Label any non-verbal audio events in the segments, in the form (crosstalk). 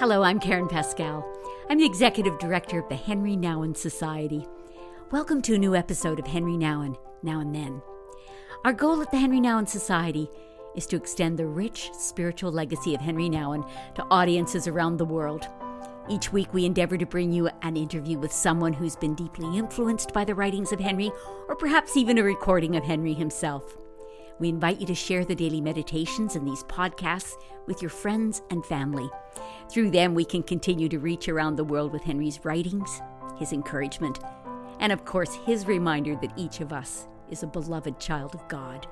Hello, I'm Karen Pascal. I'm the executive director of the Henri Nouwen Society. Welcome to a new episode of Henri Nouwen, Now and Then. Our goal at the Henri Nouwen Society is to extend the rich spiritual legacy of Henri Nouwen to audiences around the world. Each week, we endeavor to bring you an interview with someone who's been deeply influenced by the writings of Henri, or perhaps even a recording of Henri himself. We invite you to share the daily meditations and these podcasts with your friends and family. Through them, we can continue to reach around the world with Henri's writings, his encouragement, and of course, his reminder that each of us is a beloved child of God.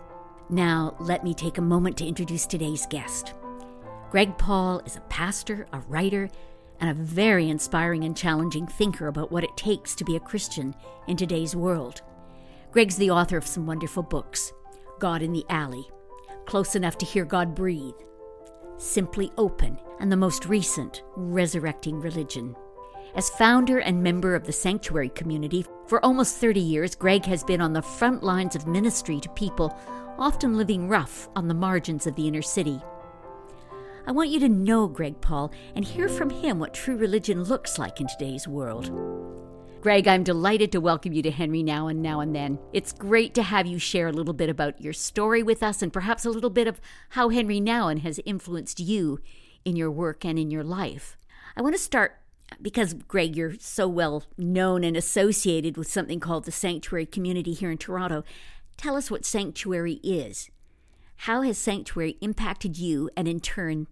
Now, let me take a moment to introduce today's guest. Greg Paul is a pastor, a writer, and a very inspiring and challenging thinker about what it takes to be a Christian in today's world. Greg's the author of some wonderful books God in the Alley, Close Enough to Hear God Breathe, Simply Open, and the most recent, Resurrecting Religion. As founder and member of the Sanctuary community, for almost 30 years, Greg has been on the front lines of ministry to people often living rough on the margins of the inner city. I want you to know Greg Paul and hear from him what true religion looks like in today's world. Greg, I'm delighted to welcome you to Henri Nouwen Now and Then. It's great to have you share a little bit about your story with us and perhaps a little bit of how Henri Nouwen has influenced you in your work and in your life. I want to start because, Greg, you're so well known and associated with something called the Sanctuary community here in Toronto. Tell us what Sanctuary is. How has Sanctuary impacted you, and in turn,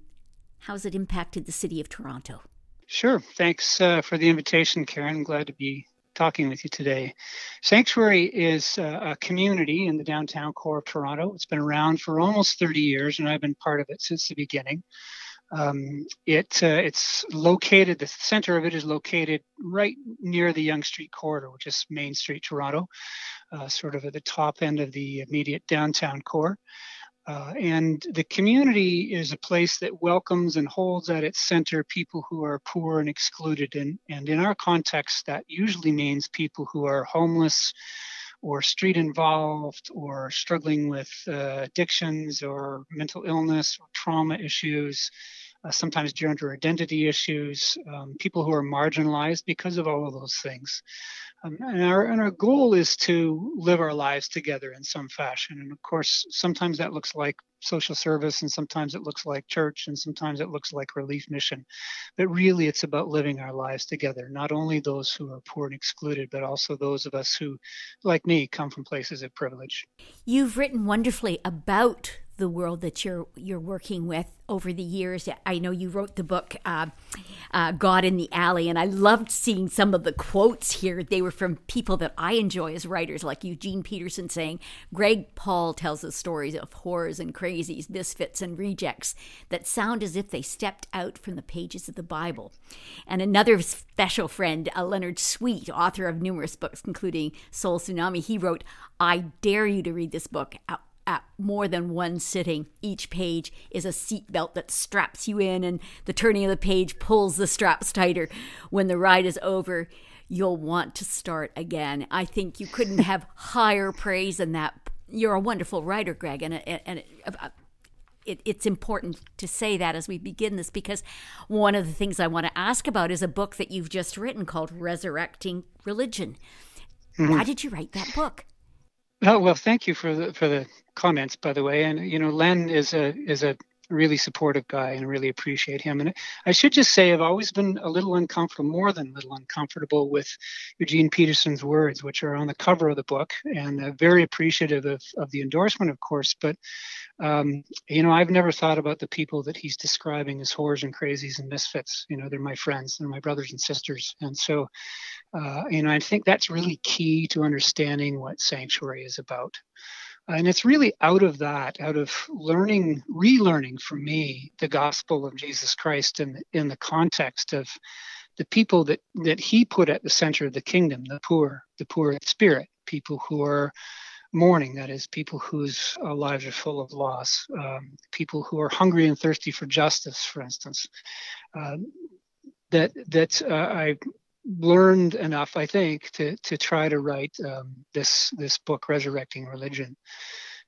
how has it impacted the city of Toronto? Sure. Thanks uh, for the invitation, Karen. I'm glad to be talking with you today. Sanctuary is uh, a community in the downtown core of Toronto. It's been around for almost 30 years, and I've been part of it since the beginning. Um, it uh, it's located. The center of it is located right near the Yonge Street corridor, which is Main Street, Toronto, uh, sort of at the top end of the immediate downtown core. Uh, and the community is a place that welcomes and holds at its center people who are poor and excluded. And, and in our context, that usually means people who are homeless or street involved or struggling with uh, addictions or mental illness or trauma issues, uh, sometimes gender identity issues, um, people who are marginalized because of all of those things. Um, and, our, and our goal is to live our lives together in some fashion. And of course, sometimes that looks like social service, and sometimes it looks like church, and sometimes it looks like relief mission. But really, it's about living our lives together, not only those who are poor and excluded, but also those of us who, like me, come from places of privilege. You've written wonderfully about the world that you're you're working with over the years. I know you wrote the book uh, uh, "God in the Alley," and I loved seeing some of the quotes here. They were from people that I enjoy as writers, like Eugene Peterson saying, "Greg Paul tells us stories of horrors and crazies, misfits and rejects that sound as if they stepped out from the pages of the Bible." And another special friend, uh, Leonard Sweet, author of numerous books, including Soul Tsunami, he wrote, "I dare you to read this book." At more than one sitting. Each page is a seatbelt that straps you in, and the turning of the page pulls the straps tighter. When the ride is over, you'll want to start again. I think you couldn't have (laughs) higher praise than that. You're a wonderful writer, Greg, and and uh, it, it's important to say that as we begin this because one of the things I want to ask about is a book that you've just written called Resurrecting Religion. Mm-hmm. Why did you write that book? Oh well, thank you for the for the comments, by the way. And you know, Len is a is a really supportive guy, and I really appreciate him. And I should just say, I've always been a little uncomfortable, more than a little uncomfortable, with Eugene Peterson's words, which are on the cover of the book, and uh, very appreciative of of the endorsement, of course. But um, you know, I've never thought about the people that he's describing as whores and crazies and misfits. You know, they're my friends, they're my brothers and sisters, and so uh, you know, I think that's really key to understanding what sanctuary is about. And it's really out of that, out of learning, relearning for me the gospel of Jesus Christ in, in the context of the people that, that he put at the center of the kingdom, the poor, the poor in spirit, people who are mourning, that is, people whose lives are full of loss, um, people who are hungry and thirsty for justice, for instance. Uh, that that uh, I learned enough, I think, to to try to write um, this this book, Resurrecting Religion.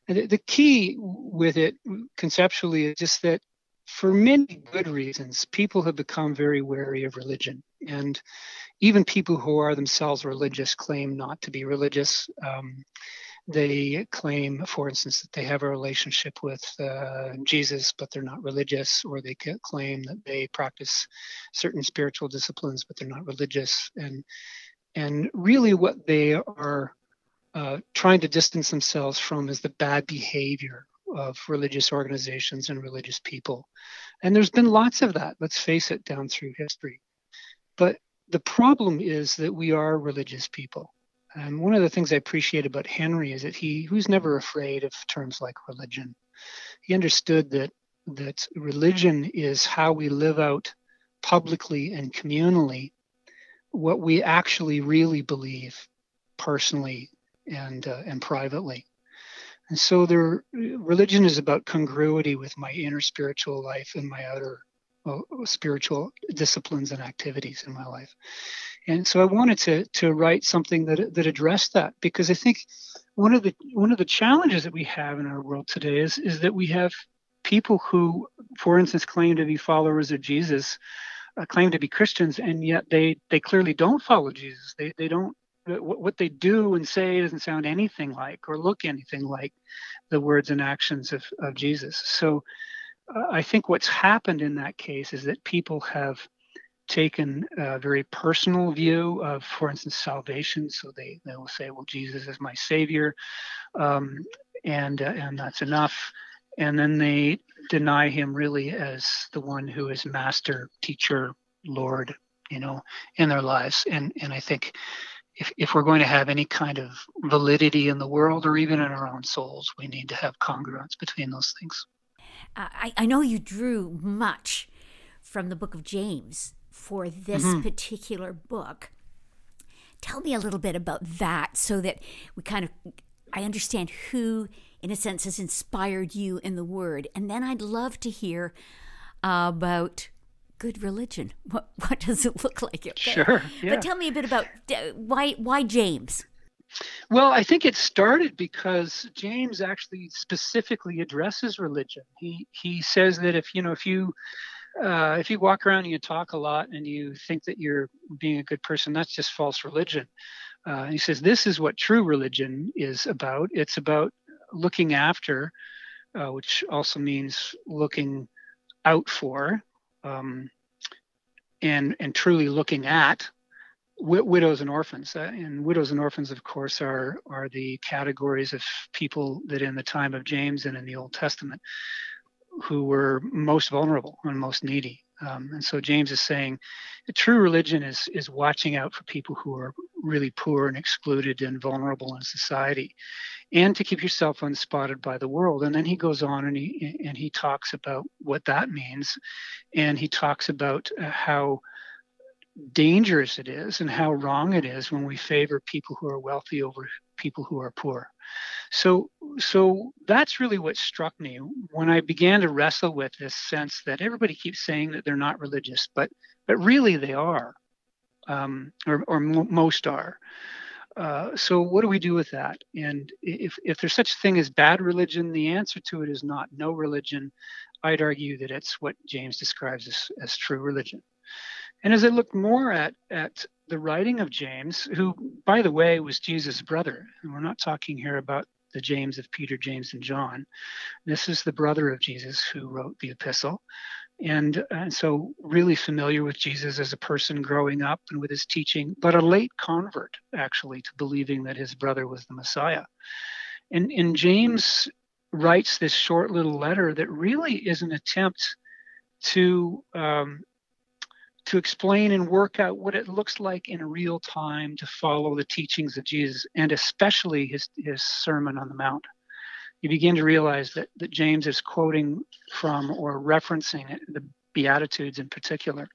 And the, the key with it conceptually is just that for many good reasons, people have become very wary of religion. And even people who are themselves religious claim not to be religious. Um, they claim, for instance, that they have a relationship with uh, Jesus, but they're not religious, or they claim that they practice certain spiritual disciplines, but they're not religious. And and really, what they are uh, trying to distance themselves from is the bad behavior of religious organizations and religious people. And there's been lots of that, let's face it, down through history. But the problem is that we are religious people. And one of the things I appreciate about Henri is that he, he was never afraid of terms like religion. He understood that that religion is how we live out publicly and communally what we actually really believe personally and uh, and privately. And so there, religion is about congruity with my inner spiritual life and my outer uh, spiritual disciplines and activities in my life. And so I wanted to to write something that that addressed that because I think one of the one of the challenges that we have in our world today is is that we have people who, for instance, claim to be followers of Jesus, uh, claim to be Christians, and yet they they clearly don't follow Jesus. They they don't what they do and say doesn't sound anything like or look anything like the words and actions of, of Jesus. So uh, I think what's happened in that case is that people have taken a very personal view of, for instance, salvation. So they, they will say, well, Jesus is my savior, um, and, uh, and that's enough. And then they deny him really as the one who is master, teacher, Lord, you know, in their lives. And, and I think if, if we're going to have any kind of validity in the world or even in our own souls, we need to have congruence between those things. I, I know you drew much from the book of James for this mm-hmm. particular book. Tell me a little bit about that so that we kind of I understand who in a sense has inspired you in the word. And then I'd love to hear about good religion. (laughs) What what does it look like? Okay. Sure. Yeah. But tell me a bit about uh, why why James. Well, I think it started because James actually specifically addresses religion. He he says that if you know if you uh, if you walk around and you talk a lot and you think that you're being a good person, that's just false religion. Uh, he says this is what true religion is about. It's about looking after, uh, which also means looking out for, um, and and truly looking at w- widows and orphans. Uh, and widows and orphans, of course, are are the categories of people that in the time of James and in the Old Testament who were most vulnerable and most needy. Um, and so James is saying, true religion is is watching out for people who are really poor and excluded and vulnerable in society, and to keep yourself unspotted by the world. And then he goes on and he and he talks about what that means, and he talks about uh, how dangerous it is and how wrong it is when we favor people who are wealthy over people who are poor. So, so that's really what struck me when I began to wrestle with this sense that everybody keeps saying that they're not religious, but but really they are, um, or, or most are. Uh, so what do we do with that? And if, if there's such a thing as bad religion, the answer to it is not no religion. I'd argue that it's what James describes as, as true religion. And as I looked more at, at the writing of James, who, by the way, was Jesus' brother, and we're not talking here about the James of Peter, James, and John. This is the brother of Jesus who wrote the epistle. And, and so, really familiar with Jesus as a person growing up and with his teaching, but a late convert, actually, to believing that his brother was the Messiah. And, and James writes this short little letter that really is an attempt to um, to explain and work out what it looks like in real time to follow the teachings of Jesus and especially his, his Sermon on the Mount. You begin to realize that, that James is quoting from or referencing it, the Beatitudes in particular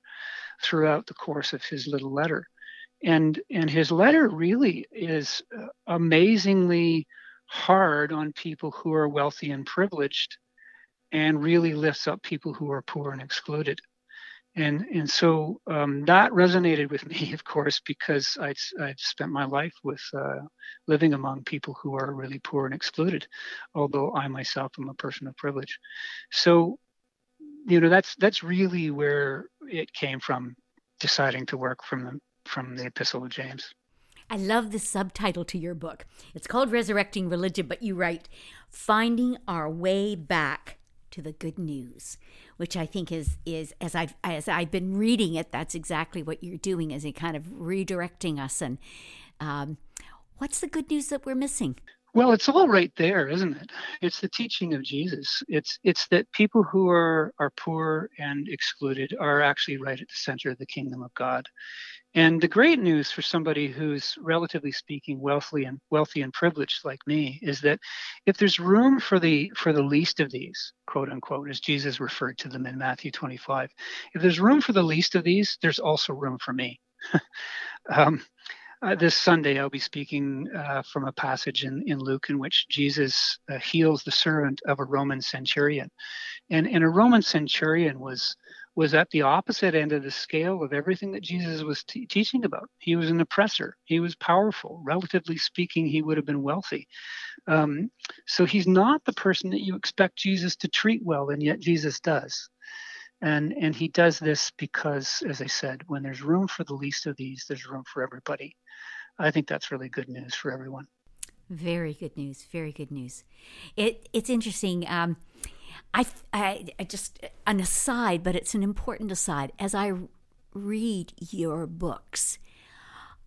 throughout the course of his little letter. And, and his letter really is uh, amazingly hard on people who are wealthy and privileged and really lifts up people who are poor and excluded and and so um, that resonated with (laughs) me, of course, because I'd I'd spent my life with uh, living among people who are really poor and excluded, although I myself am a person of privilege. So you know that's that's really where it came from deciding to work from the from the epistle of james I love the subtitle to your book. It's called Resurrecting Religion, but you write Finding Our Way Back to the Good News, which I think is is as I've as I've been reading it, that's exactly what you're doing, is it kind of redirecting us and um, what's the good news that we're missing? Well, it's all right there, isn't it? It's the teaching of Jesus. It's it's that people who are are poor and excluded are actually right at the center of the kingdom of God. And the great news for somebody who's relatively speaking wealthy and wealthy and privileged like me is that if there's room for the for the least of these, quote unquote, as Jesus referred to them in Matthew 25, if there's room for the least of these, there's also room for me. (laughs) um, uh, this Sunday, I'll be speaking uh, from a passage in, in Luke in which Jesus uh, heals the servant of a Roman centurion. And, and a Roman centurion was, was at the opposite end of the scale of everything that Jesus was t- teaching about. He was an oppressor, he was powerful. Relatively speaking, he would have been wealthy. Um, so he's not the person that you expect Jesus to treat well, and yet Jesus does and and he does this because as i said when there's room for the least of these there's room for everybody i think that's really good news for everyone very good news very good news it it's interesting um I, I, I just an aside but it's an important aside as i read your books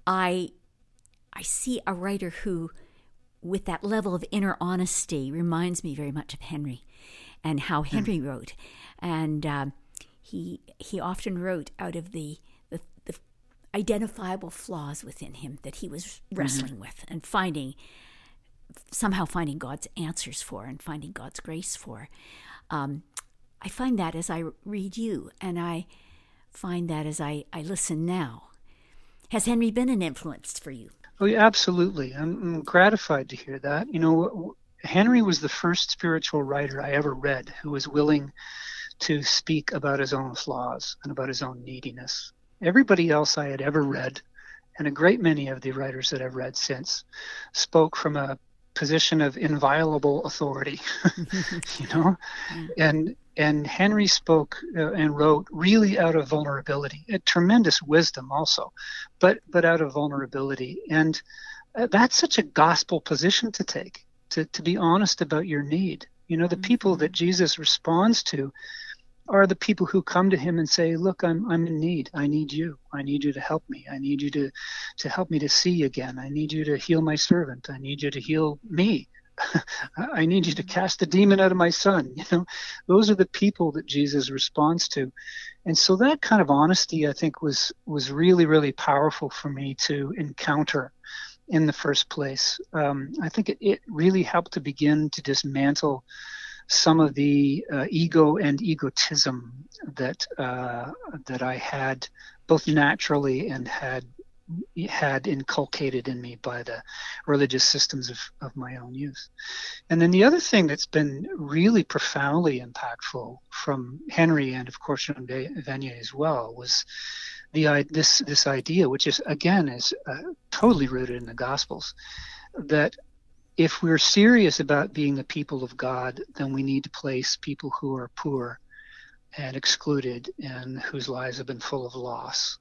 i i see a writer who with that level of inner honesty reminds me very much of henri and how hmm. henri mm. wrote and um, he he often wrote out of the identifiable flaws within him that he was mm-hmm. wrestling mm-hmm. with and finding somehow finding God's answers for and finding God's grace for. Um, I find that as I read you, and I find that as I, I listen now. Has Henri been an influence for you? Oh, yeah, absolutely. I'm, I'm gratified to hear that. You know, Henri was the first spiritual writer I ever read who was willing to speak about his own flaws and about his own neediness. Everybody else I had ever read, and a great many of the writers that I've read since, spoke from a position of inviolable authority, (laughs) you know, and and Henri spoke uh, and wrote really out of vulnerability, a tremendous wisdom also, but but out of vulnerability, and uh, that's such a gospel position to take, to to be honest about your need. You know, the people mm-hmm. that Jesus responds to are the people who come to him and say, "Look, I'm I'm in need. I need you. I need you to help me. I need you to to help me to see again. I need you to heal my servant. I need you to heal me. (laughs) I need you to cast the demon out of my son." (laughs) You know, those are the people that Jesus responds to, and so that kind of honesty, I think, was was really really powerful for me to encounter in the first place. Um, I think it, it really helped to begin to dismantle some of the uh, ego and egotism that uh, that I had both naturally and had had inculcated in me by the religious systems of, of my own youth. And then the other thing that's been really profoundly impactful from Henri and of course from Vanier as well was the this this idea, which is again is uh, totally rooted in the Gospels, that if we're serious about being the people of God, then we need to place people who are poor and excluded and whose lives have been full of loss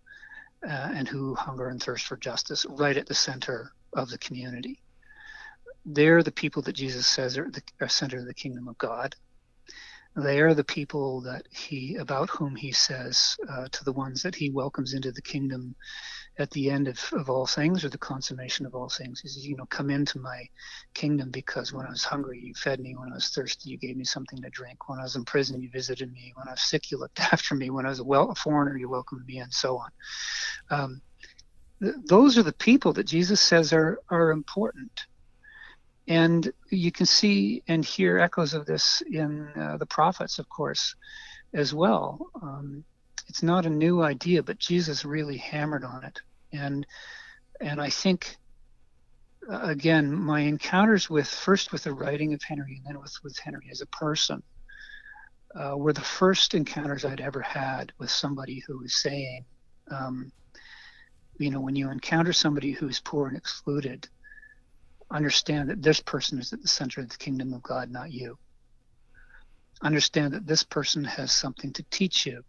uh, and who hunger and thirst for justice right at the center of the community. They're the people that Jesus says are the are center of the kingdom of God. They are the people that he about whom he says uh, to the ones that he welcomes into the kingdom at the end of, of all things or the consummation of all things. Says, you know, come into my kingdom because when I was hungry, you fed me. When I was thirsty, you gave me something to drink. When I was in prison, you visited me. When I was sick, you looked (laughs) after me. When I was a, well, a foreigner, you welcomed me, and so on. Um, th- those are the people that Jesus says are, are important. And you can see and hear echoes of this in uh, the prophets, of course, as well. Um, it's not a new idea, but Jesus really hammered on it. And and I think uh, again, my encounters with first with the writing of Henri and then with with Henri as a person uh, were the first encounters I'd ever had with somebody who was saying, um, you know, when you encounter somebody who's poor and excluded, understand that this person is at the center of the kingdom of God, not you. understand that this person has something to teach you,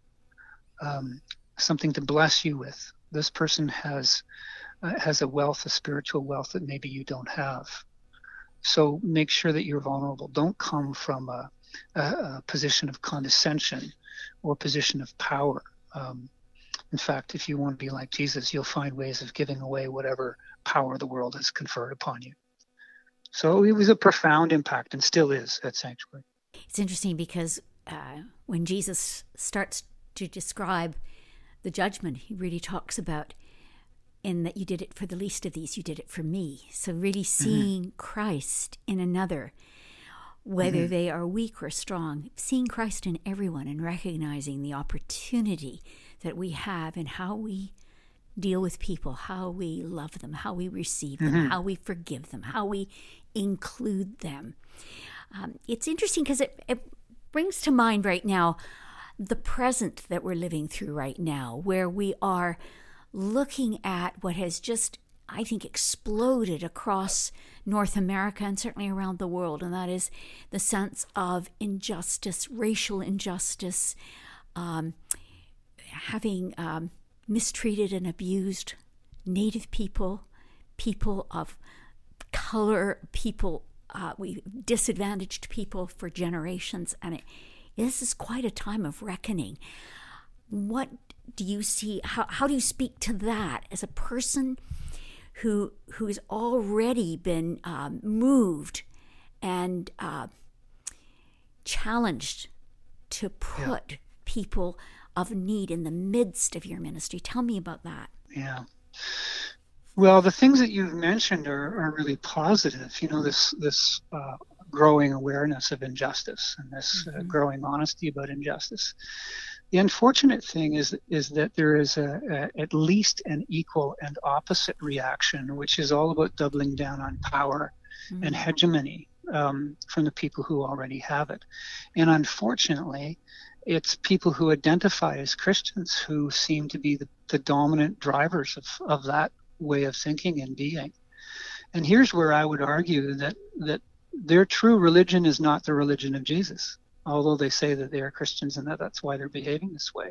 um, something to bless you with. This person has uh, has a wealth, a spiritual wealth that maybe you don't have. So make sure that you're vulnerable. Don't come from a, a, a position of condescension or position of power. Um, in fact, if you want to be like Jesus, you'll find ways of giving away whatever power the world has conferred upon you. So it was a profound impact and still is at Sanctuary. It's interesting because uh, when Jesus starts to describe the judgment, he really talks about in that you did it for the least of these, you did it for me. So, really mm-hmm. seeing mm-hmm. Christ in another, whether mm-hmm. they are weak or strong, seeing Christ in everyone and recognizing the opportunity that we have in how we deal with people, how we love them, how we receive them, mm-hmm. how we forgive them, how we include them. Um, it's interesting because it, it brings to mind right now the present that we're living through right now, where we are looking at what has just, I think, exploded across North America and certainly around the world, and that is the sense of injustice, racial injustice, um, having um, mistreated and abused Native people, people of color, people, uh, we disadvantaged people for generations, and it, this is quite a time of reckoning. What do you see? How, how do you speak to that as a person who who's already been um, moved and uh, challenged to put yeah. people of need in the midst of your ministry? Tell me about that. Yeah. Well, the things that you've mentioned are, are really positive. You know, this this uh, growing awareness of injustice and this uh, mm-hmm. uh, growing honesty about injustice. The unfortunate thing is is that there is a, a, at least an equal and opposite reaction, which is all about doubling down on power mm-hmm. and hegemony um, from the people who already have it. And unfortunately, it's people who identify as Christians who seem to be the, the dominant drivers of, of that way of thinking and being. And here's where I would argue that that their true religion is not the religion of Jesus, although they say that they are Christians and that that's why they're behaving this way.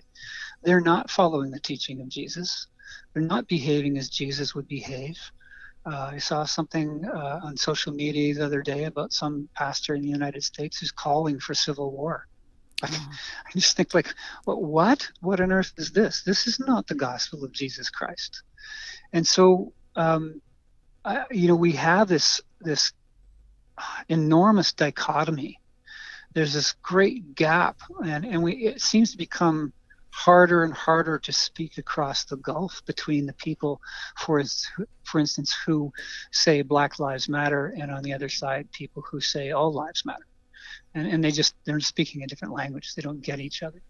They're not following the teaching of Jesus. They're not behaving as Jesus would behave. Uh, I saw something uh, on social media the other day about some pastor in the United States who's calling for civil war. (laughs) I. I just think like, well, what? What on earth is this? This is not the gospel of Jesus Christ. And so, um, I, you know, we have this this enormous dichotomy. There's this great gap, and and we it seems to become harder and harder to speak across the gulf between the people, for for instance, who say Black Lives Matter, and on the other side, people who say all lives matter, and and they just they're speaking a different language. They don't get each other,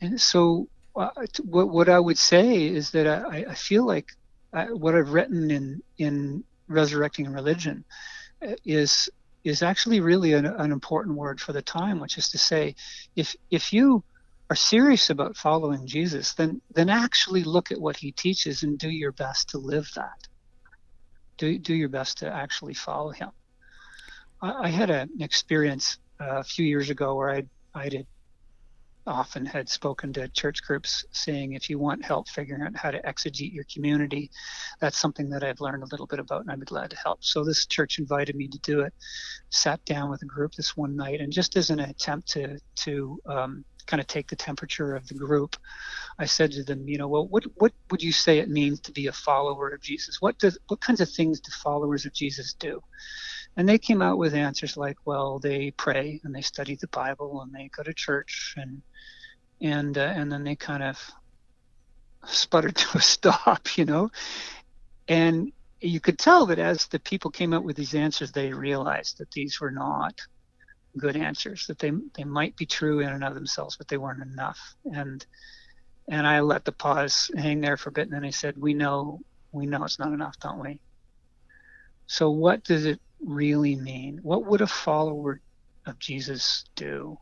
and so uh, what what I would say is that I, I feel like I, what I've written in in resurrecting religion uh, is is actually really an, an important word for the time, which is to say, if if you are serious about following Jesus, then then actually look at what he teaches and do your best to live that. Do do your best to actually follow him. I, I had a, an experience uh, a few years ago where I I did often had spoken to church groups saying if you want help figuring out how to exegete your community, that's something that I've learned a little bit about and I'd be glad to help. So this church invited me to do it. Sat down with a group this one night and just as an attempt to to um, kind of take the temperature of the group, I said to them, you know, well, what what would you say it means to be a follower of Jesus? What does what kinds of things do followers of Jesus do? And they came out with answers like, well, they pray and they study the Bible and they go to church and and uh, and then they kind of sputtered (laughs) to a stop, you know. And you could tell that as the people came up with these answers, they realized that these were not good answers. That they they might be true in and of themselves, but they weren't enough. And and I let the pause hang there for a bit, and then I said, "We know, we know it's not enough, don't we?" So what does it really mean? What would a follower of Jesus do,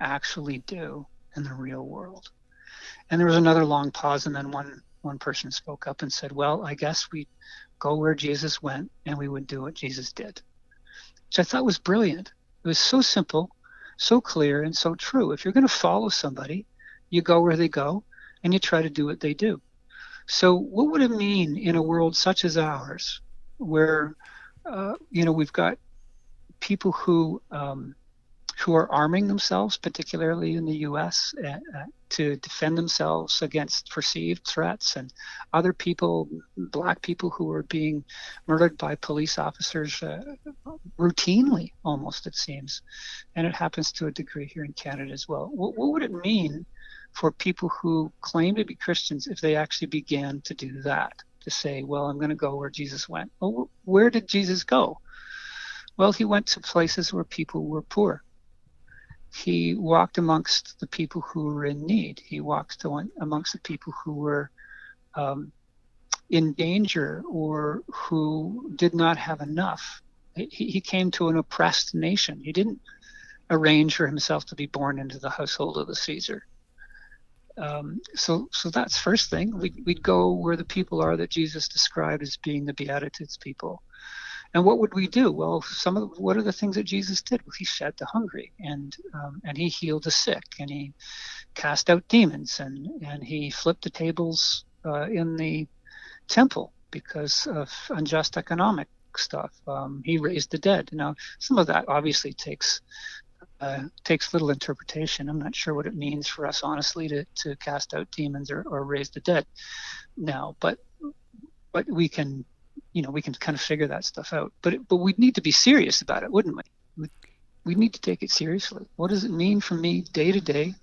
actually do in the real world? And there was another long pause, and then one one person spoke up and said, "Well, I guess we go where Jesus went, and we would do what Jesus did," which I thought was brilliant. It was so simple, so clear and so true. If you're going to follow somebody, you go where they go and you try to do what they do. So, what would it mean in a world such as ours, where uh, you know we've got people who um, who are arming themselves, particularly in the U.S., uh, uh, to defend themselves against perceived threats, and other people, black people, who are being murdered by police officers uh, routinely, almost it seems, and it happens to a degree here in Canada as well. What, what would it mean for people who claim to be Christians if they actually began to do that? To say, well, I'm going to go where Jesus went. Well, where did Jesus go? Well, he went to places where people were poor he walked amongst the people who were in need. He walked amongst the people who were um, in danger or who did not have enough. He, he came to an oppressed nation. He didn't arrange for himself to be born into the household of the Caesar. Um, so, so that's first thing. We'd, we'd go where the people are that Jesus described as being the Beatitudes people. And what would we do? Well, some of the, what are the things that Jesus did? Well, he fed the hungry, and um, and he healed the sick, and he cast out demons, and and he flipped the tables uh, in the temple because of unjust economic stuff. Um, he raised the dead. Now, some of that obviously takes uh, takes little interpretation. I'm not sure what it means for us, honestly, to, to cast out demons or, or raise the dead now, but but we can you know we can kind of figure that stuff out. But it, but we need to be serious about it, wouldn't we? we? need to take it seriously. What does it mean for me day to day,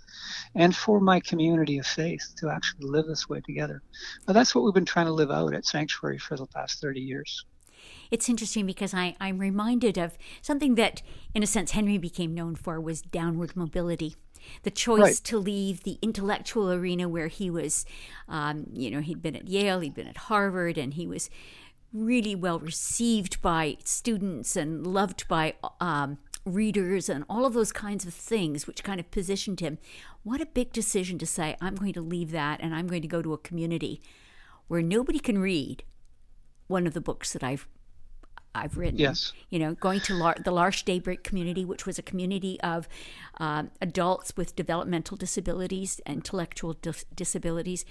and for my community of faith to actually live this way together? Now, that's what we've been trying to live out at Sanctuary for the past 30 years. It's interesting because I, I'm reminded of something that, in a sense, Henri became known for was downward mobility the choice right. to leave the intellectual arena where he was, um, you know, he'd been at Yale, he'd been at Harvard, and he was really well received by students and loved by um, readers and all of those kinds of things, which kind of positioned him. What a big decision to say, I'm going to leave that and I'm going to go to a community where nobody can read one of the books that I've I've written. Yes. You know, going to Lar- the L'Arche Daybreak community, which was a community of um, adults with developmental disabilities, intellectual dis- disabilities,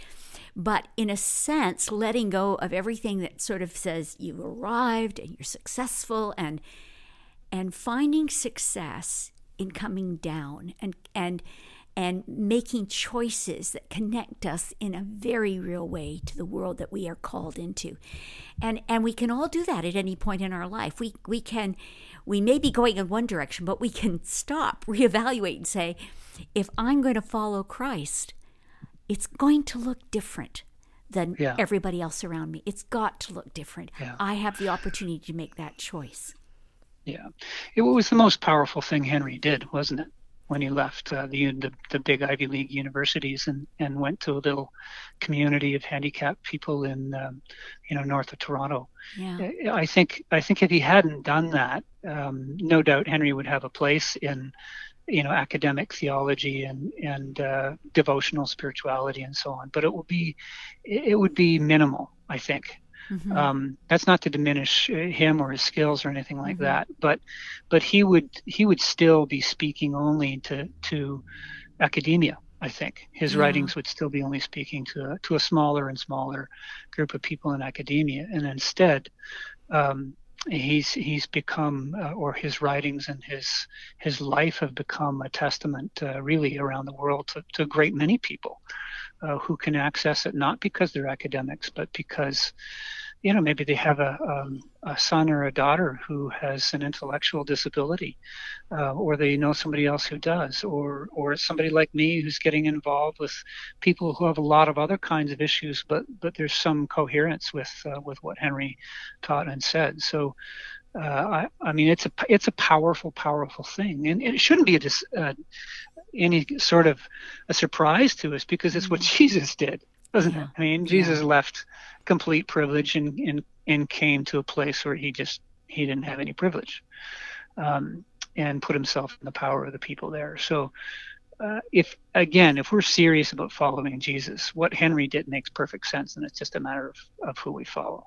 but in a sense, letting go of everything that sort of says you've arrived and you're successful, and and finding success in coming down and and and making choices that connect us in a very real way to the world that we are called into. And and we can all do that at any point in our life. We we can we may be going in one direction, but we can stop, (laughs) reevaluate and say, if I'm going to follow Christ, it's going to look different than yeah. everybody else around me. It's got to look different. Yeah. I have the opportunity to make that choice. Yeah. It was the most powerful thing Henri did, wasn't it? When he left uh, the, the, the big Ivy League universities and and went to a little community of handicapped people in um, you know north of Toronto. Yeah. I think I think if he hadn't done that, um, no doubt Henri would have a place in you know academic theology and and uh, devotional spirituality and so on. But it would be it would be minimal, I think. Mm-hmm. Um, that's not to diminish uh, him or his skills or anything like mm-hmm. that, but but he would he would still be speaking only to to academia. I think his yeah. writings would still be only speaking to to a smaller and smaller group of people in academia, and instead, um, he's he's become uh, or his writings and his his life have become a testament uh, really around the world to, to a great many people uh, who can access it not because they're academics but because you know, maybe they have a, um, a son or a daughter who has an intellectual disability, uh, or they know somebody else who does, or or somebody like me who's getting involved with people who have a lot of other kinds of issues, but but there's some coherence with uh, with what Henri taught and said. So. Uh, I, I, mean, it's a it's a powerful, powerful thing, and it shouldn't be a dis, uh, any sort of a surprise to us because it's what mm-hmm. Jesus did doesn't yeah. it? I mean, Jesus yeah. left complete privilege and, and and came to a place where he just he didn't have any privilege, um, and put himself in the power of the people there. So, uh, if again, if we're serious about following Jesus, what Henri did makes perfect sense, and it's just a matter of, of who we follow.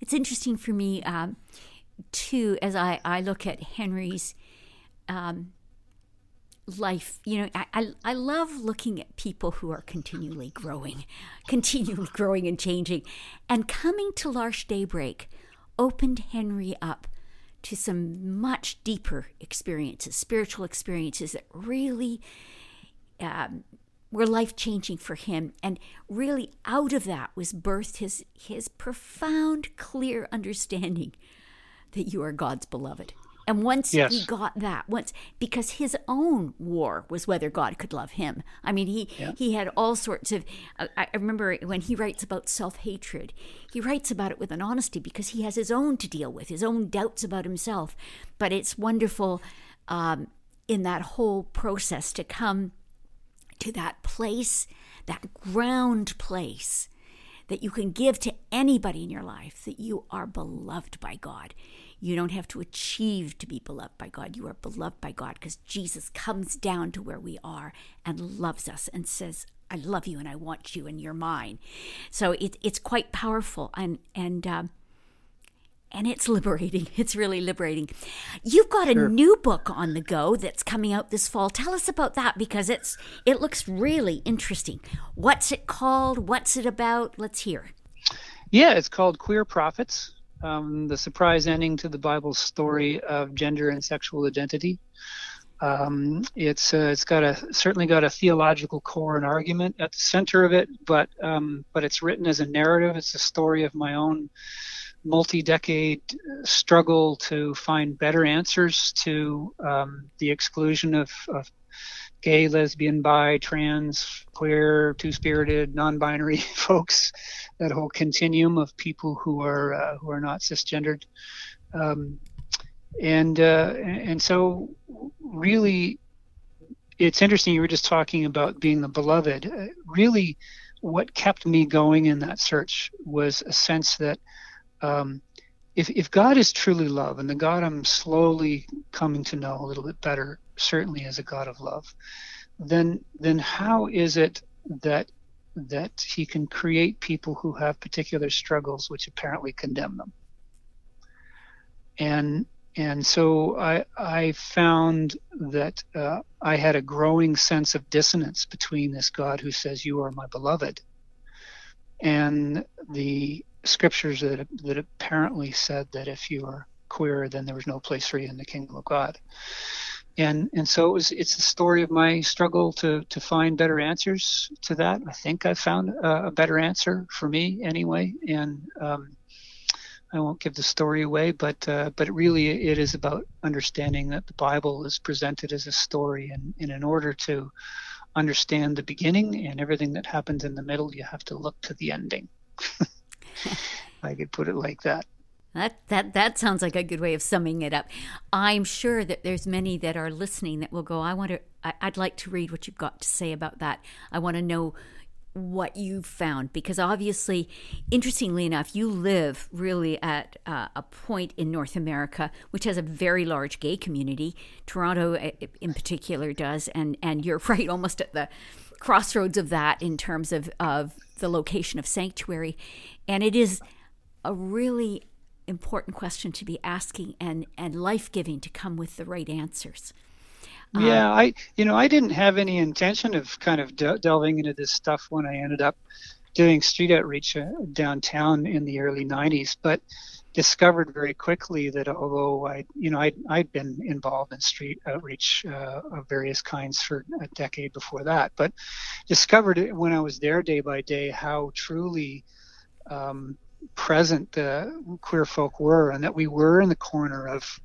It's interesting for me um, too, as I I look at Henri's. Um, life, you know, I, I, I love looking at people who are continually growing, (laughs) continually growing and changing. And coming to L'Arche Daybreak opened Henri up to some much deeper experiences, spiritual experiences that really um, were life changing for him. And really, out of that was birthed his, his profound, clear understanding that you are God's beloved. And once yes. he got that, once because his own war was whether God could love him. I mean, he yeah. he had all sorts of. I, I remember when he writes about self hatred, he writes about it with an honesty because he has his own to deal with, his own doubts about himself. But it's wonderful um, in that whole process to come to that place, that ground place that you can give to anybody in your life that you are beloved by God. You don't have to achieve to be beloved by God. You are beloved by God because Jesus comes down to where we are and loves us and says, I love you and I want you and you're mine. So it, it's quite powerful and and um, and it's (laughs) liberating. It's really liberating. You've got sure. a new book on the go that's coming out this fall. Tell us about that because it's it looks really interesting. What's it called? What's it about? Let's hear. Yeah, it's called Queer Prophets um, the surprise ending to the Bible's story of gender and sexual identity. Um, it's uh, it's got a certainly got a theological core and argument at the center of it, but um, but it's written as a narrative. It's a story of my own multi-decade struggle to find better answers to um, the exclusion of, of gay, lesbian, bi, trans, queer, two-spirited, non-binary (laughs) folks, that whole continuum of people who are uh, who are not cisgendered, um, and uh, and so really, it's interesting. You were just talking about being the beloved. Uh, really, what kept me going in that search was a sense that. Um, if, if God is truly love, and the God I'm slowly coming to know a little bit better, certainly as a God of love, then then how is it that that he can create people who have particular struggles which apparently condemn them? And and so I I found that uh, I had a growing sense of dissonance between this God who says you are my beloved, and the scriptures that that apparently said that if you are queer, then there was no place for you in the kingdom of God. And and so it was. It's the story of my struggle to to find better answers to that. I think I found a, a better answer for me anyway. And um, I won't give the story away, but uh, but really it is about understanding that the Bible is presented as a story, and, and in order to understand the beginning and everything that happens in the middle, you have to look to the ending. (laughs) I could put it like that. That, that that sounds like a good way of summing it up. I'm sure that there's many that are listening that will go. I want to. I, would like to read what you've got to say about that. I want to know what you've found because obviously, interestingly enough, you live really at uh, a point in North America which has a very large gay community. Toronto, uh, in particular, does, and and you're (laughs) right, almost at the crossroads of that in terms of of the location of sanctuary, and it is a really important question to be asking and and life giving to come with the right answers. Yeah, um, I you know I didn't have any intention of kind of de- delving into this stuff when I ended up doing street outreach uh, downtown in the early 90s, but discovered very quickly that although I, you know, I'd, I'd been involved in street outreach uh, of various kinds for a decade before that, but discovered when I was there day by day how truly um, present the queer folk were, and that we were in the corner of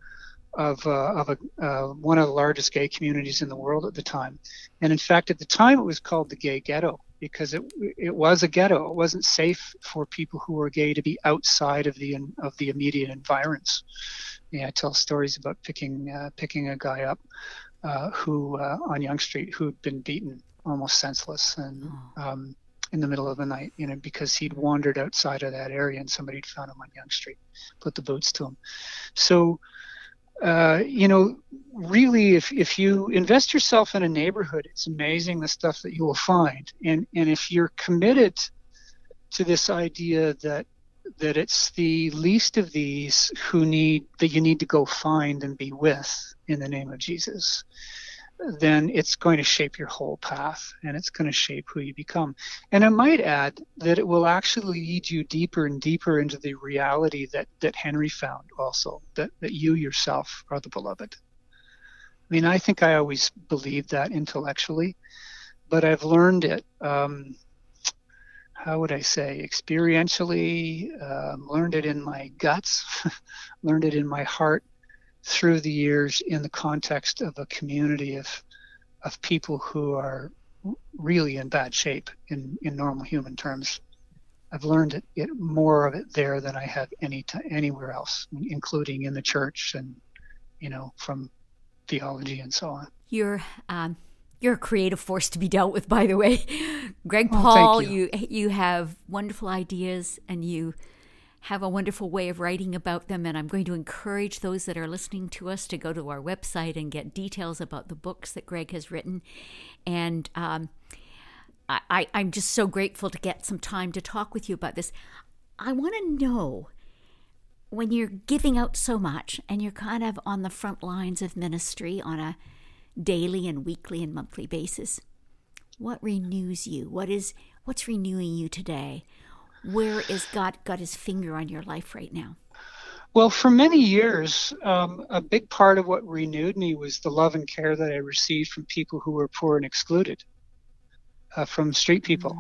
of, uh, of a, uh, one of the largest gay communities in the world at the time. And in fact, at the time, it was called the gay ghetto because it it was a ghetto. It wasn't safe for people who were gay to be outside of the of the immediate environs. Yeah, I tell stories about picking uh, picking a guy up uh, who uh, on Yonge Street who'd been beaten almost senseless and. Oh. Um, in the middle of the night, you know, because he'd wandered outside of that area and somebody had found him on Yonge Street, put the boots to him. So, uh, you know, really, if, if you invest yourself in a neighborhood, it's amazing the stuff that you will find. And, and if you're committed to this idea that that it's the least of these who need that you need to go find and be with in the name of Jesus, then it's going to shape your whole path and it's going to shape who you become. And I might add that it will actually lead you deeper and deeper into the reality that, that Henri found also, that, that you yourself are the beloved. I mean, I think I always believed that intellectually, but I've learned it. Um, how would I say, experientially, um, learned it in my guts, (laughs) learned it in my heart through the years in the context of a community of of people who are really in bad shape in, in normal human terms. I've learned it, it more of it there than I have any t- anywhere else, including in the church and you know from theology and so on. You're um, you're a creative force to be dealt with, by the way, (laughs) Greg oh, Paul. You. you you have wonderful ideas and you have a wonderful way of writing about them. And I'm going to encourage those that are listening to us to go to our website and get details about the books that Greg has written. And um, I, I'm just so grateful to get some time to talk with you about this. I want to know when you're giving out so much and you're kind of on the front lines of ministry on a daily and weekly and monthly basis, what renews you? What is what's renewing you today? Where is God got his finger on your life right now? Well, for many years, um, a big part of what renewed me was the love and care that I received from people who were poor and excluded, uh, from street people.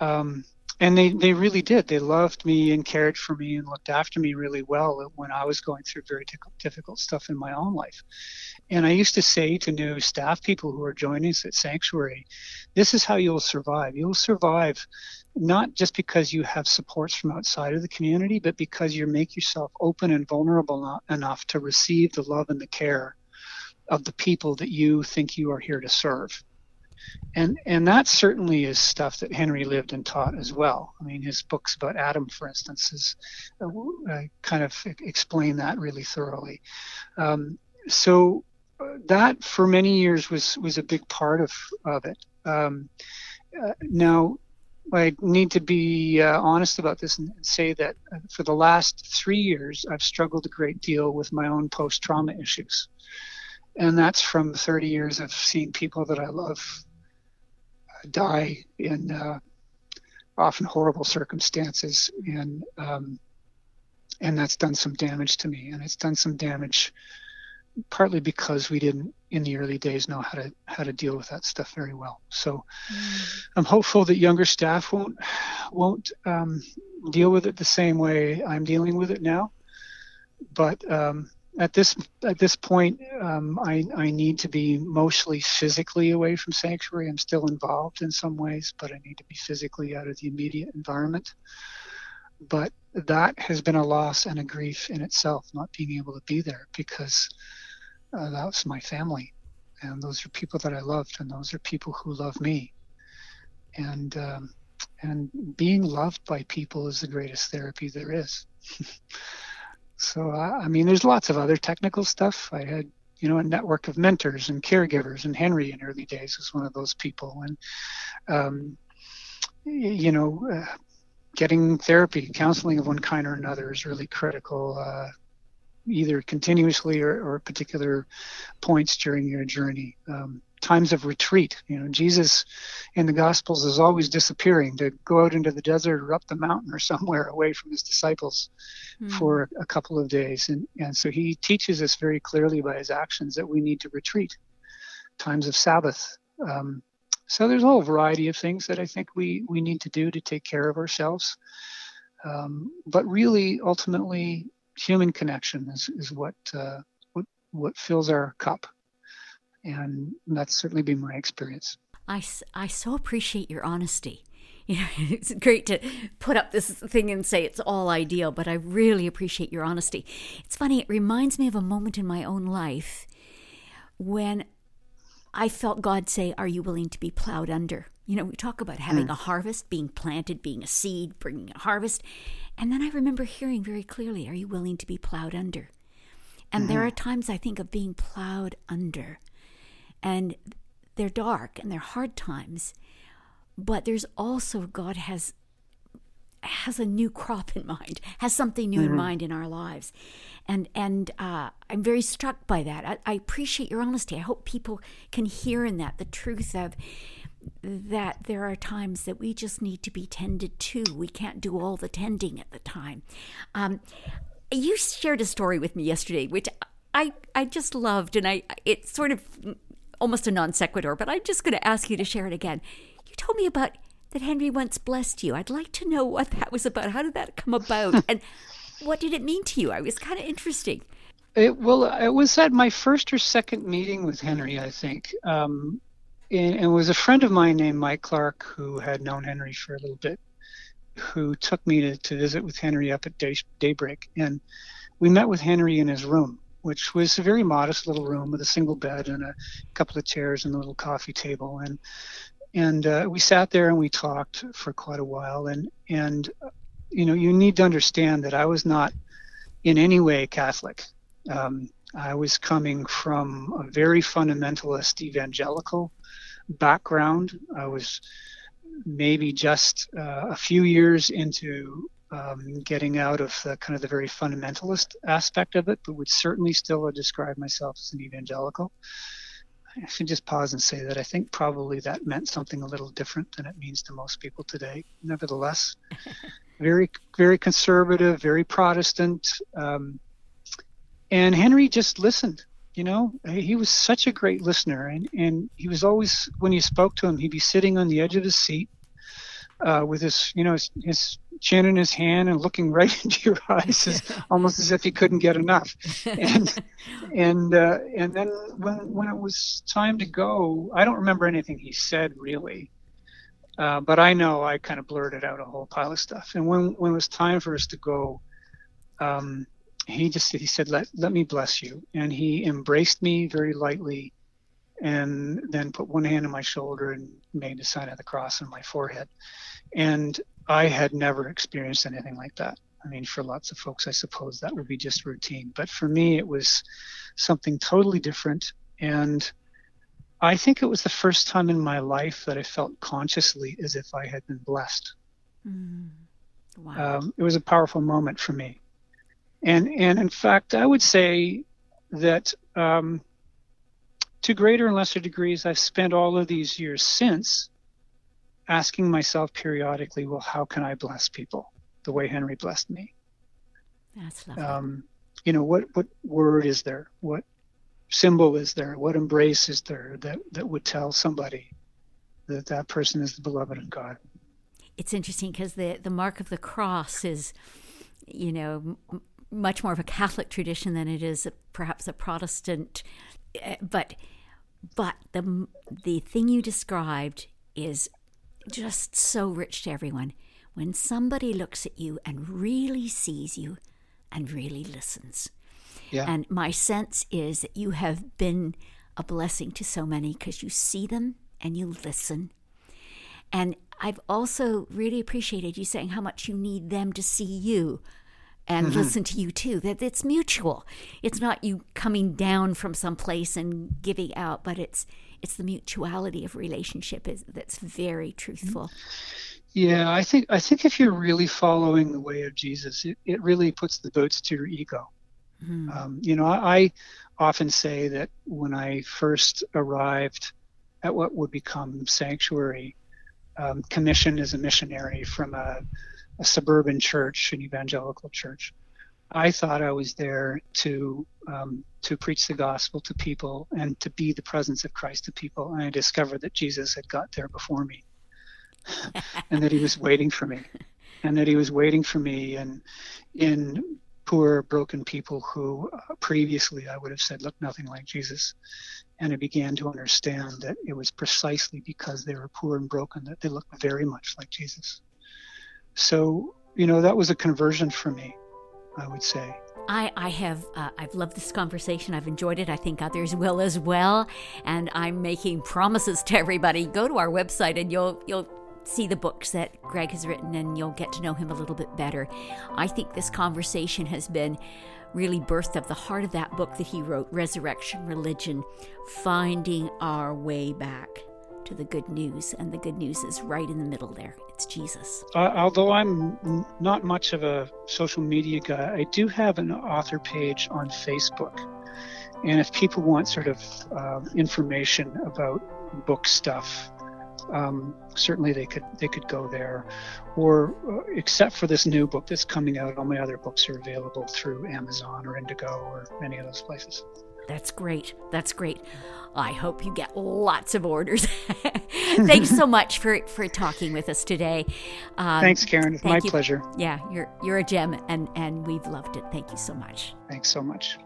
Mm. Um, and they, they really did. They loved me and cared for me and looked after me really well when I was going through very difficult stuff in my own life. And I used to say to new staff people who are joining us at Sanctuary, this is how you'll survive. You'll survive not just because you have supports from outside of the community, but because you make yourself open and vulnerable enough to receive the love and the care of the people that you think you are here to serve and and that certainly is stuff that Henri lived and taught as well. I mean, his books about Adam, for instance, is uh, kind of explain that really thoroughly. Um, so uh, that for many years was was a big part of of it. Um, uh, now. I need to be uh, honest about this and say that uh, for the last three years, I've struggled a great deal with my own post trauma issues. And that's from 30 years of seeing people that I love die in uh, often horrible circumstances, and um, and that's done some damage to me, and it's done some damage partly because we didn't in the early days know how to how to deal with that stuff very well. So mm. I'm hopeful that younger staff won't won't um, deal with it the same way I'm dealing with it now. But um, at this at this point, um, I, I need to be mostly physically away from sanctuary. I'm still involved in some ways, but I need to be physically out of the immediate environment. But that has been a loss and a grief in itself, not being able to be there because uh, my family, and those are people that I loved, and those are people who love me, and um, and being loved by people is the greatest therapy there is. (laughs) So, I mean, there's lots of other technical stuff. I had, you know, a network of mentors and caregivers, and Henri in early days was one of those people. And, um, you know, uh, getting therapy, counseling of one kind or another is really critical, uh, either continuously or, or particular points during your journey. Um, times of retreat. You know, Jesus in the Gospels is always disappearing to go out into the desert or up the mountain or somewhere (laughs) away from his disciples mm. for a couple of days. And, and so he teaches us very clearly by his actions that we need to retreat, times of Sabbath. Um, so there's a whole variety of things that I think we, we need to do to take care of ourselves. Um, but really, ultimately, human connection is, is what, uh, what, what fills our cup and that's certainly been my experience. I, I so appreciate your honesty. (laughs) You know, it's great to put up this thing and say it's all ideal, but I really appreciate your honesty. It's funny, it reminds me of a moment in my own life when I felt God say, Are you willing to be plowed under? You know, we talk about having mm. a harvest, being planted, being a seed, bringing a harvest. And then I remember hearing very clearly, Are you willing to be plowed under? And mm-hmm. there are times I think of being plowed under and they're dark and they're hard times. But there's also, God has has a new crop in mind, has something new mm-hmm. in mind in our lives. And, and uh, I'm very struck by that. I, I appreciate your honesty. I hope people can hear in that the truth of that there are times that we just need to be tended to. We can't do all the tending at the time. Um, you shared a story with me yesterday, which I, I just loved, and I it's sort of almost a non sequitur, but I'm just going to ask you to share it again. You told me about that Henri once blessed you. I'd like to know what that was about. How did that come about? (laughs) and what did it mean to you? I was kind of interesting. It, well, it was at my first or second meeting with Henri, I think. Um, and it was a friend of mine named Mike Clark who had known Henri for a little bit, who took me to, to visit with Henri up at day, daybreak. And we met with Henri in his room, which was a very modest little room with a single bed and a couple of chairs and a little coffee table. And and uh, we sat there and we talked for quite a while and and you know you need to understand that i was not in any way catholic um, i was coming from a very fundamentalist evangelical background i was maybe just uh, a few years into um, getting out of the kind of the very fundamentalist aspect of it but would certainly still describe myself as an evangelical I should just pause and say that I think probably that meant something a little different than it means to most people today. Nevertheless, (laughs) very, very conservative, very Protestant. Um, and Henri just listened. You know, he was such a great listener, and, and he was always, when you spoke to him, he'd be sitting on the edge of his seat uh, with his, you know, his, his, chin in his hand and looking (laughs) right into your eyes, as, almost as if he couldn't get enough. (laughs) And and uh, and then when when it was time to go, I don't remember anything he said really, uh, but I know I kind of blurted out a whole pile of stuff. And when when it was time for us to go, um, he just he said, "Let let me bless you," and he embraced me very lightly and then put one hand on my shoulder and made the sign of the cross on my forehead. And I had never experienced anything like that. I mean, for lots of folks, I suppose that would be just routine. But for me, it was something totally different. And I think it was the first time in my life that I felt consciously as if I had been blessed. Mm. Wow. Um, it was a powerful moment for me. And, and in fact, I would say that um, to greater and lesser degrees, I've spent all of these years since asking myself periodically, well, how can I bless people the way Henri blessed me? That's lovely. Um, you know, what, what word is there? What symbol is there? What embrace is there that, that would tell somebody that that person is the beloved of God? It's interesting because the, the mark of the cross is, you know, much more of a Catholic tradition than it is a, perhaps a Protestant uh, but but the the thing you described is just so rich to everyone. When somebody looks at you and really sees you and really listens. Yeah. And my sense is that you have been a blessing to so many because you see them and you listen. And I've also really appreciated you saying how much you need them to see you and mm-hmm. listen to you too. That it's mutual. It's not you coming down from some place and giving out, but it's it's the mutuality of relationship is that's very truthful. Yeah, I think I think if you're really following the way of Jesus, it, it really puts the boots to your ego. Mm-hmm. Um, you know, I, I often say that when I first arrived at what would become sanctuary, um, commissioned as a missionary from a a suburban church, an evangelical church. I thought I was there to um, to preach the gospel to people and to be the presence of Christ to people. And I discovered that Jesus had got there before me, (laughs) and that He was waiting for me, and that He was waiting for me and in poor, broken people who uh, previously I would have said look nothing like Jesus. And I began to understand that it was precisely because they were poor and broken that they looked very much like Jesus. So, you know, that was a conversion for me, I would say. I, I have uh, I've loved this conversation. I've enjoyed it. I think others will as well. And I'm making promises to everybody. Go to our website and you'll you'll see the books that Greg has written and you'll get to know him a little bit better. I think this conversation has been really birthed of the heart of that book that he wrote, Resurrecting Religion, Finding Our Way Back to the good news, and the good news is right in the middle there. It's Jesus. Uh, although I'm not much of a social media guy, I do have an author page on Facebook. And if people want sort of uh, information about book stuff, um, certainly they could they could go there, or uh, except for this new book that's coming out, all my other books are available through Amazon or Indigo or any of those places. That's great. That's great. I hope you get lots of orders. (laughs) Thanks so (laughs) much for, for talking with us today. Um, Thanks, Karen. It's my you. pleasure. Yeah, you're you're a gem, and and we've loved it. Thank you so much. Thanks so much.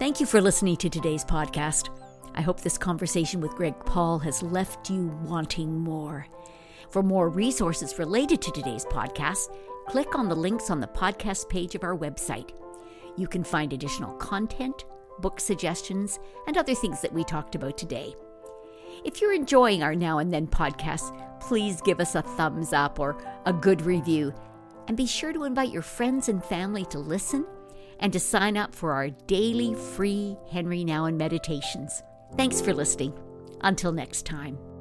Thank you for listening to today's podcast. I hope this conversation with Greg Paul has left you wanting more. For more resources related to today's podcast, click on the links on the podcast page of our website. You can find additional content, book suggestions, and other things that we talked about today. If you're enjoying our Now and Then podcast, please give us a thumbs up or a good review. And be sure to invite your friends and family to listen and to sign up for our daily free Henri Nouwen meditations. Thanks for listening. Until next time.